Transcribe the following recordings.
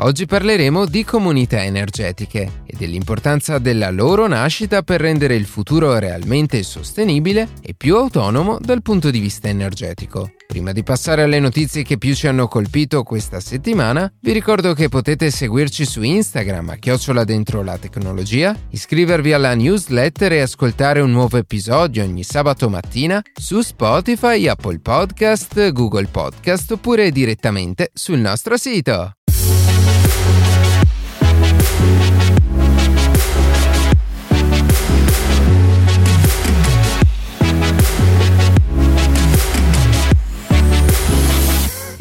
Oggi parleremo di comunità energetiche e dell'importanza della loro nascita per rendere il futuro realmente sostenibile e più autonomo dal punto di vista energetico. Prima di passare alle notizie che più ci hanno colpito questa settimana, vi ricordo che potete seguirci su Instagram a chiocciola dentro la tecnologia, iscrivervi alla newsletter e ascoltare un nuovo episodio ogni sabato mattina su Spotify, Apple Podcast, Google Podcast oppure direttamente sul nostro sito.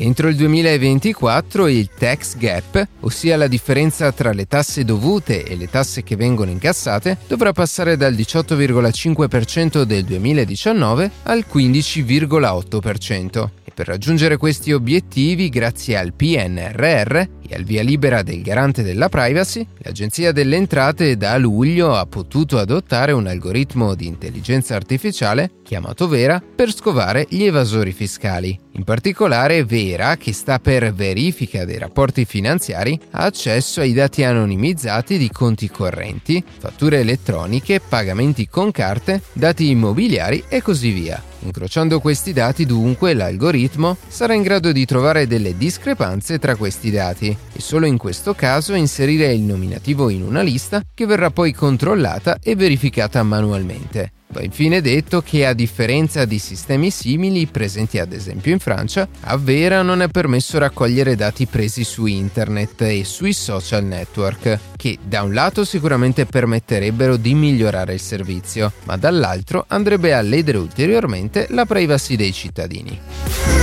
Entro il 2024 il tax gap, ossia la differenza tra le tasse dovute e le tasse che vengono incassate, dovrà passare dal 18,5% del 2019 al 15,8% per raggiungere questi obiettivi, grazie al PNRR e al via libera del garante della privacy, l'Agenzia delle Entrate da luglio ha potuto adottare un algoritmo di intelligenza artificiale chiamato Vera per scovare gli evasori fiscali. In particolare Vera, che sta per verifica dei rapporti finanziari, ha accesso ai dati anonimizzati di conti correnti, fatture elettroniche, pagamenti con carte, dati immobiliari e così via. Incrociando questi dati dunque l'algoritmo sarà in grado di trovare delle discrepanze tra questi dati e solo in questo caso inserire il nominativo in una lista che verrà poi controllata e verificata manualmente. Va infine detto che a differenza di sistemi simili presenti ad esempio in Francia, a Vera non è permesso raccogliere dati presi su internet e sui social network, che da un lato sicuramente permetterebbero di migliorare il servizio, ma dall'altro andrebbe a ledere ulteriormente la privacy dei cittadini.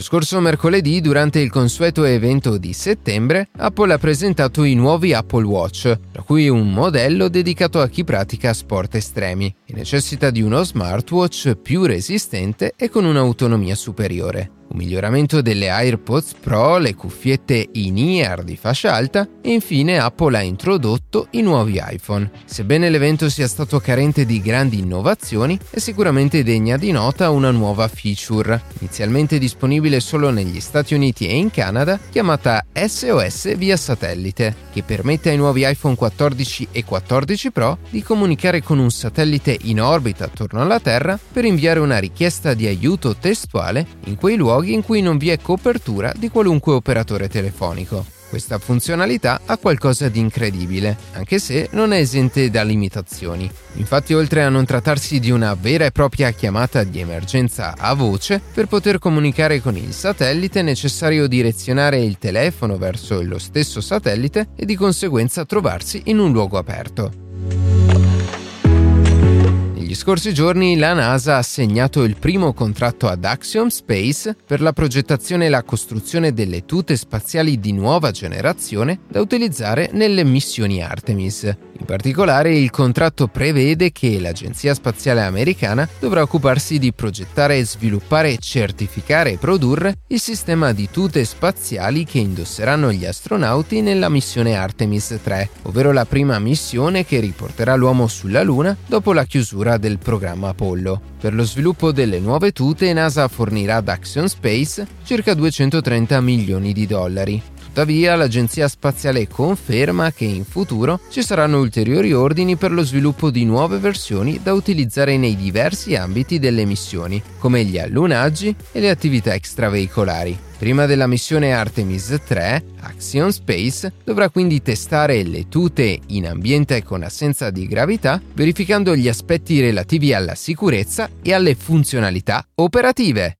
Lo scorso mercoledì, durante il consueto evento di settembre, Apple ha presentato i nuovi Apple Watch, tra cui un modello dedicato a chi pratica sport estremi e necessita di uno smartwatch più resistente e con un'autonomia superiore un miglioramento delle AirPods Pro, le cuffiette in-ear di fascia alta e infine Apple ha introdotto i nuovi iPhone. Sebbene l'evento sia stato carente di grandi innovazioni, è sicuramente degna di nota una nuova feature, inizialmente disponibile solo negli Stati Uniti e in Canada, chiamata SOS via satellite, che permette ai nuovi iPhone 14 e 14 Pro di comunicare con un satellite in orbita attorno alla Terra per inviare una richiesta di aiuto testuale in quei luoghi luoghi in cui non vi è copertura di qualunque operatore telefonico. Questa funzionalità ha qualcosa di incredibile, anche se non è esente da limitazioni. Infatti, oltre a non trattarsi di una vera e propria chiamata di emergenza a voce, per poter comunicare con il satellite è necessario direzionare il telefono verso lo stesso satellite e di conseguenza trovarsi in un luogo aperto. Negli scorsi giorni la NASA ha assegnato il primo contratto ad Axiom Space per la progettazione e la costruzione delle tute spaziali di nuova generazione da utilizzare nelle missioni Artemis. In particolare il contratto prevede che l'Agenzia Spaziale Americana dovrà occuparsi di progettare, sviluppare, certificare e produrre il sistema di tute spaziali che indosseranno gli astronauti nella missione Artemis 3, ovvero la prima missione che riporterà l'uomo sulla Luna dopo la chiusura del programma Apollo. Per lo sviluppo delle nuove tute NASA fornirà ad Axion Space circa 230 milioni di dollari. Tuttavia, l'Agenzia Spaziale conferma che in futuro ci saranno ulteriori ordini per lo sviluppo di nuove versioni da utilizzare nei diversi ambiti delle missioni, come gli allunaggi e le attività extraveicolari. Prima della missione Artemis 3, Axion Space dovrà quindi testare le tute in ambiente con assenza di gravità, verificando gli aspetti relativi alla sicurezza e alle funzionalità operative.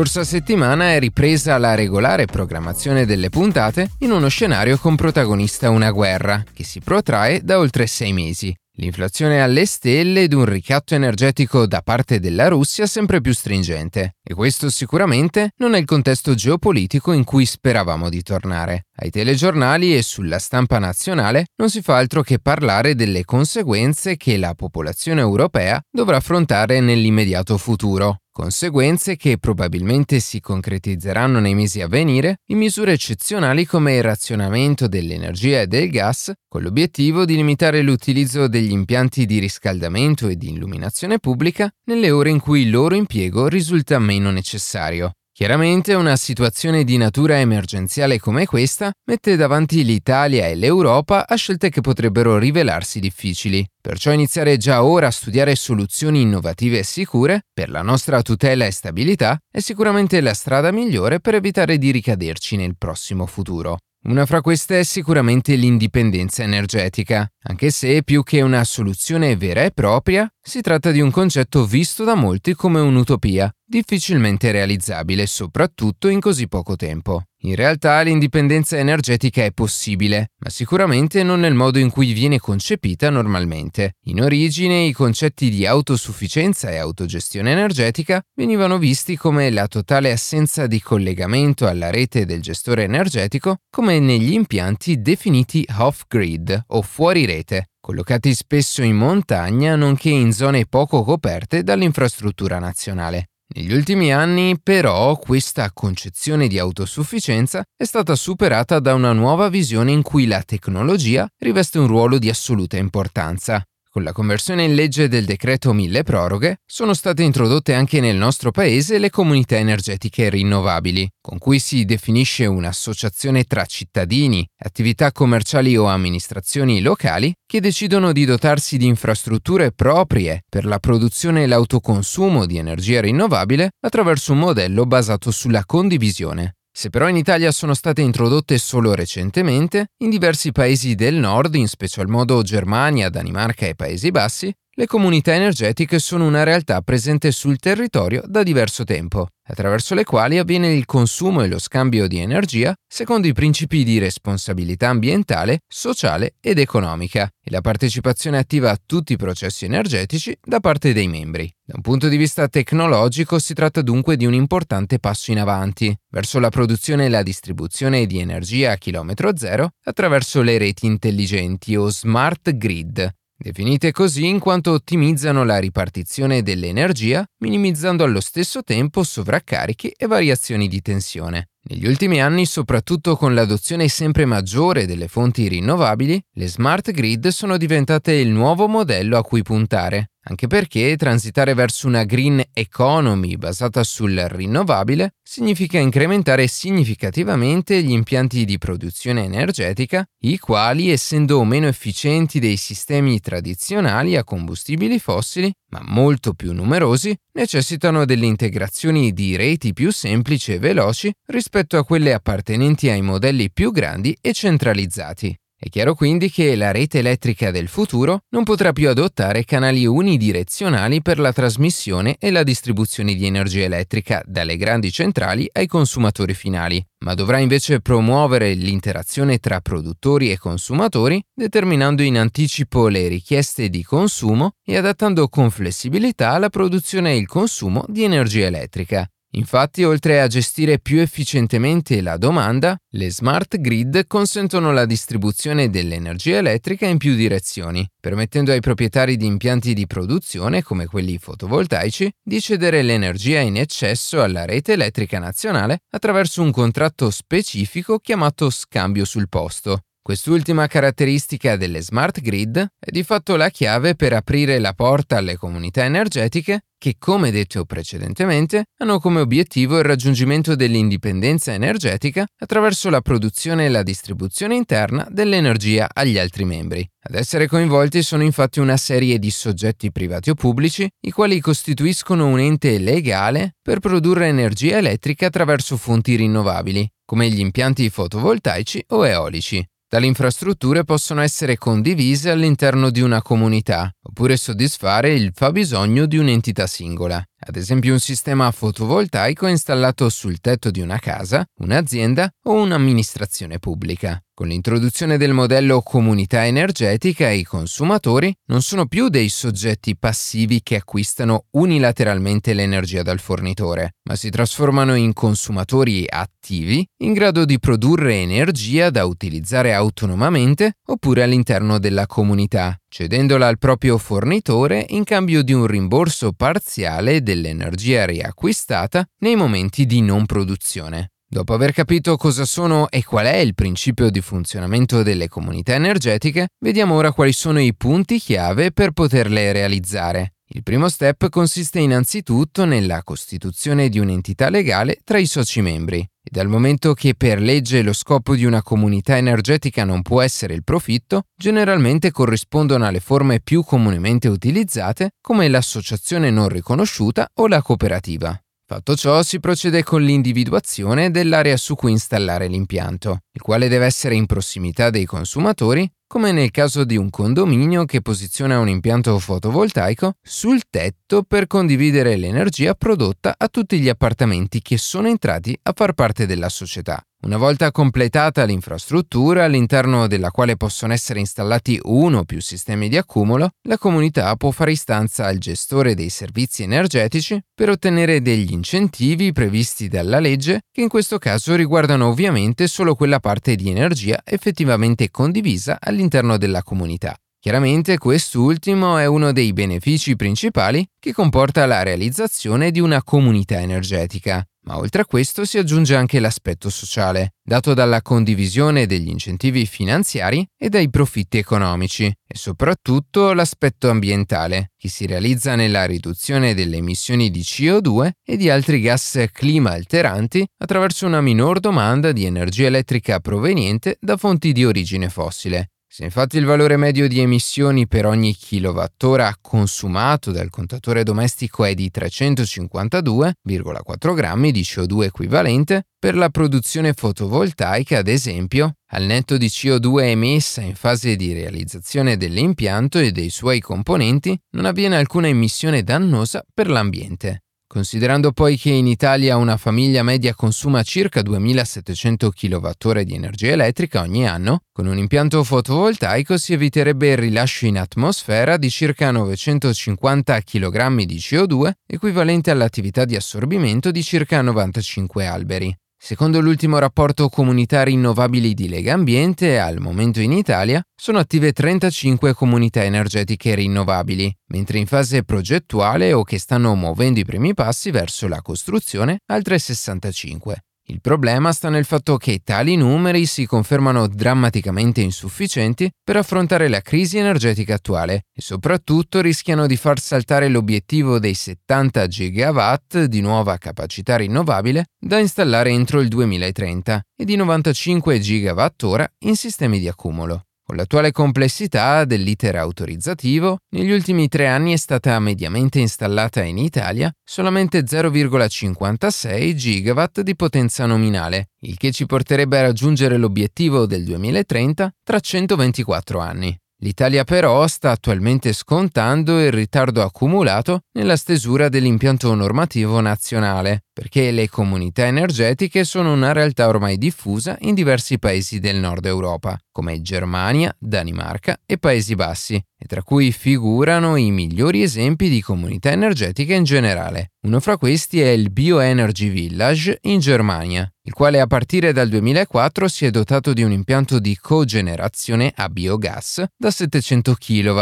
Scorsa settimana è ripresa la regolare programmazione delle puntate in uno scenario con protagonista una guerra, che si protrae da oltre sei mesi. l'inflazione alle stelle ed un ricatto energetico da parte della Russia sempre più stringente. E questo sicuramente non è il contesto geopolitico in cui speravamo di tornare. Ai telegiornali e sulla stampa nazionale non si fa altro che parlare delle conseguenze che la popolazione europea dovrà affrontare nell'immediato futuro conseguenze che probabilmente si concretizzeranno nei mesi a venire in misure eccezionali come il razionamento dell'energia e del gas, con l'obiettivo di limitare l'utilizzo degli impianti di riscaldamento e di illuminazione pubblica nelle ore in cui il loro impiego risulta meno necessario. Chiaramente una situazione di natura emergenziale come questa mette davanti l'Italia e l'Europa a scelte che potrebbero rivelarsi difficili. Perciò iniziare già ora a studiare soluzioni innovative e sicure per la nostra tutela e stabilità è sicuramente la strada migliore per evitare di ricaderci nel prossimo futuro. Una fra queste è sicuramente l'indipendenza energetica, anche se più che una soluzione vera e propria, si tratta di un concetto visto da molti come un'utopia, difficilmente realizzabile, soprattutto in così poco tempo. In realtà l'indipendenza energetica è possibile, ma sicuramente non nel modo in cui viene concepita normalmente. In origine i concetti di autosufficienza e autogestione energetica venivano visti come la totale assenza di collegamento alla rete del gestore energetico, come negli impianti definiti off-grid o fuori rete, collocati spesso in montagna nonché in zone poco coperte dall'infrastruttura nazionale. Negli ultimi anni, però, questa concezione di autosufficienza è stata superata da una nuova visione in cui la tecnologia riveste un ruolo di assoluta importanza. Con la conversione in legge del decreto mille proroghe sono state introdotte anche nel nostro paese le comunità energetiche rinnovabili, con cui si definisce un'associazione tra cittadini, attività commerciali o amministrazioni locali che decidono di dotarsi di infrastrutture proprie per la produzione e l'autoconsumo di energia rinnovabile attraverso un modello basato sulla condivisione. Se però in Italia sono state introdotte solo recentemente, in diversi paesi del nord, in special modo Germania, Danimarca e Paesi Bassi, le comunità energetiche sono una realtà presente sul territorio da diverso tempo, attraverso le quali avviene il consumo e lo scambio di energia secondo i principi di responsabilità ambientale, sociale ed economica e la partecipazione attiva a tutti i processi energetici da parte dei membri. Da un punto di vista tecnologico si tratta dunque di un importante passo in avanti verso la produzione e la distribuzione di energia a chilometro zero attraverso le reti intelligenti o smart grid, definite così in quanto ottimizzano la ripartizione dell'energia, minimizzando allo stesso tempo sovraccarichi e variazioni di tensione. Negli ultimi anni, soprattutto con l'adozione sempre maggiore delle fonti rinnovabili, le smart grid sono diventate il nuovo modello a cui puntare, anche perché transitare verso una green economy basata sul rinnovabile significa incrementare significativamente gli impianti di produzione energetica, i quali, essendo meno efficienti dei sistemi tradizionali a combustibili fossili, ma molto più numerosi, necessitano delle integrazioni di reti più semplici e veloci rispetto a quelle appartenenti ai modelli più grandi e centralizzati. È chiaro quindi che la rete elettrica del futuro non potrà più adottare canali unidirezionali per la trasmissione e la distribuzione di energia elettrica dalle grandi centrali ai consumatori finali, ma dovrà invece promuovere l'interazione tra produttori e consumatori, determinando in anticipo le richieste di consumo e adattando con flessibilità la produzione e il consumo di energia elettrica. Infatti, oltre a gestire più efficientemente la domanda, le smart grid consentono la distribuzione dell'energia elettrica in più direzioni, permettendo ai proprietari di impianti di produzione, come quelli fotovoltaici, di cedere l'energia in eccesso alla rete elettrica nazionale attraverso un contratto specifico chiamato scambio sul posto, Quest'ultima caratteristica delle smart grid è di fatto la chiave per aprire la porta alle comunità energetiche che, come detto precedentemente, hanno come obiettivo il raggiungimento dell'indipendenza energetica attraverso la produzione e la distribuzione interna dell'energia agli altri membri. Ad essere coinvolti sono infatti una serie di soggetti privati o pubblici, i quali costituiscono un ente legale per produrre energia elettrica attraverso fonti rinnovabili, come gli impianti fotovoltaici o eolici. Tali infrastrutture possono essere condivise all'interno di una comunità, oppure soddisfare il fabbisogno di un'entità singola. ad esempio un sistema fotovoltaico installato sul tetto di una casa, un'azienda o un'amministrazione pubblica. Con l'introduzione del modello comunità energetica i consumatori non sono più dei soggetti passivi che acquistano unilateralmente l'energia dal fornitore, ma si trasformano in consumatori attivi in grado di produrre energia da utilizzare autonomamente oppure all'interno della comunità, cedendola al proprio fornitore in cambio di un rimborso parziale dell'energia riacquistata nei momenti di non produzione. Dopo aver capito cosa sono e qual è il principio di funzionamento delle comunità energetiche, vediamo ora quali sono i punti chiave per poterle realizzare. Il primo step consiste innanzitutto nella costituzione di un'entità legale tra i soci membri. E dal momento che per legge lo scopo di una comunità energetica non può essere il profitto, generalmente corrispondono alle forme più comunemente utilizzate come l'associazione non riconosciuta o la cooperativa. Fatto ciò, si procede con l'individuazione dell'area su cui installare l'impianto, il quale deve essere in prossimità dei consumatori, come nel caso di un condominio che posiziona un impianto fotovoltaico sul tetto per condividere l'energia prodotta a tutti gli appartamenti che sono entrati a far parte della società. Una volta completata l'infrastruttura all'interno della quale possono essere installati uno o più sistemi di accumulo, la comunità può fare istanza al gestore dei servizi energetici per ottenere degli incentivi previsti dalla legge che in questo caso riguardano ovviamente solo quella parte di energia effettivamente condivisa all'interno della comunità. Chiaramente quest'ultimo è uno dei benefici principali che comporta la realizzazione di una comunità energetica. Ma oltre a questo si aggiunge anche l'aspetto sociale, dato dalla condivisione degli incentivi finanziari e dai profitti economici, e soprattutto l'aspetto ambientale, che si realizza nella riduzione delle emissioni di CO2 e di altri gas clima alteranti attraverso una minor domanda di energia elettrica proveniente da fonti di origine fossile, se infatti il valore medio di emissioni per ogni kilowattora consumato dal contatore domestico è di 352,4 grammi di CO2 equivalente, per la produzione fotovoltaica, ad esempio, al netto di CO2 emessa in fase di realizzazione dell'impianto e dei suoi componenti, non avviene alcuna emissione dannosa per l'ambiente. Considerando poi che in Italia una famiglia media consuma circa 2700 kWh di energia elettrica ogni anno, con un impianto fotovoltaico si eviterebbe il rilascio in atmosfera di circa 950 kg di CO2, equivalente all'attività di assorbimento di circa 95 alberi. Secondo l'ultimo rapporto Comunità Rinnovabili di Lega Ambiente, al momento in Italia sono attive 35 comunità energetiche rinnovabili, mentre in fase progettuale o che stanno muovendo i primi passi verso la costruzione altre 65. Il problema sta nel fatto che tali numeri si confermano drammaticamente insufficienti per affrontare la crisi energetica attuale e soprattutto rischiano di far saltare l'obiettivo dei 70 GW di nuova capacità rinnovabile da installare entro il 2030 e di 95 GWh in sistemi di accumulo. Con l'attuale complessità dell'iter autorizzativo, negli ultimi tre anni è stata mediamente installata in Italia solamente 0,56 GW di potenza nominale, il che ci porterebbe a raggiungere l'obiettivo del 2030 tra 124 anni. L'Italia però sta attualmente scontando il ritardo accumulato nella stesura dell'impianto normativo nazionale, perché le comunità energetiche sono una realtà ormai diffusa in diversi paesi del nord Europa, come Germania, Danimarca e Paesi Bassi, e tra cui figurano i migliori esempi di comunità energetiche in generale. Uno fra questi è il Bioenergy Village in Germania, il quale a partire dal 2004 si è dotato di un impianto di cogenerazione a biogas da 700 kW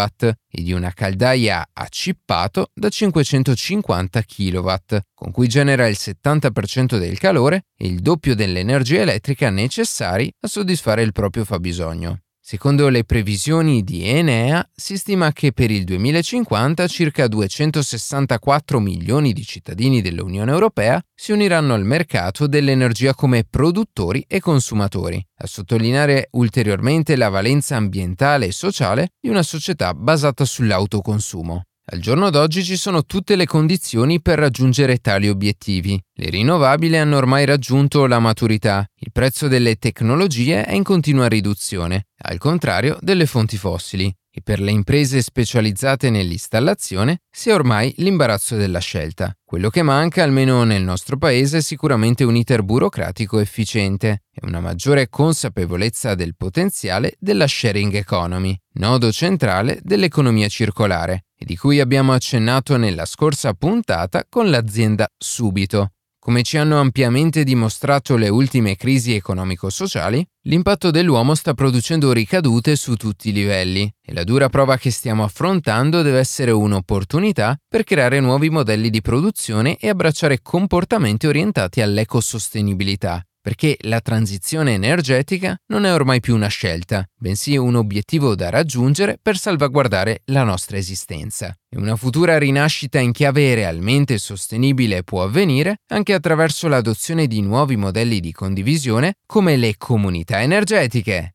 e di una caldaia a cippato da 550 kW, con cui genera il 70% del calore e il doppio dell'energia elettrica necessari a soddisfare il proprio fabbisogno. Secondo le previsioni di Enea, si stima che per il 2050 circa 264 milioni di cittadini dell'Unione Europea si uniranno al mercato dell'energia come produttori e consumatori, a sottolineare ulteriormente la valenza ambientale e sociale di una società basata sull'autoconsumo. Al giorno d'oggi ci sono tutte le condizioni per raggiungere tali obiettivi. Le rinnovabili hanno ormai raggiunto la maturità, il prezzo delle tecnologie è in continua riduzione, al contrario delle fonti fossili. E per le imprese specializzate nell'installazione sia ormai l'imbarazzo della scelta. Quello che manca, almeno nel nostro paese, è sicuramente un iter burocratico efficiente e una maggiore consapevolezza del potenziale della sharing economy, nodo centrale dell'economia circolare, e di cui abbiamo accennato nella scorsa puntata con l'azienda Subito, come ci hanno ampiamente dimostrato le ultime crisi economico-sociali, l'impatto dell'uomo sta producendo ricadute su tutti i livelli. E la dura prova che stiamo affrontando deve essere un'opportunità per creare nuovi modelli di produzione e abbracciare comportamenti orientati all'ecosostenibilità, perché la transizione energetica non è ormai più una scelta, bensì un obiettivo da raggiungere per salvaguardare la nostra esistenza. E una futura rinascita in chiave realmente sostenibile può avvenire anche attraverso l'adozione di nuovi modelli di condivisione come le comunità energetiche.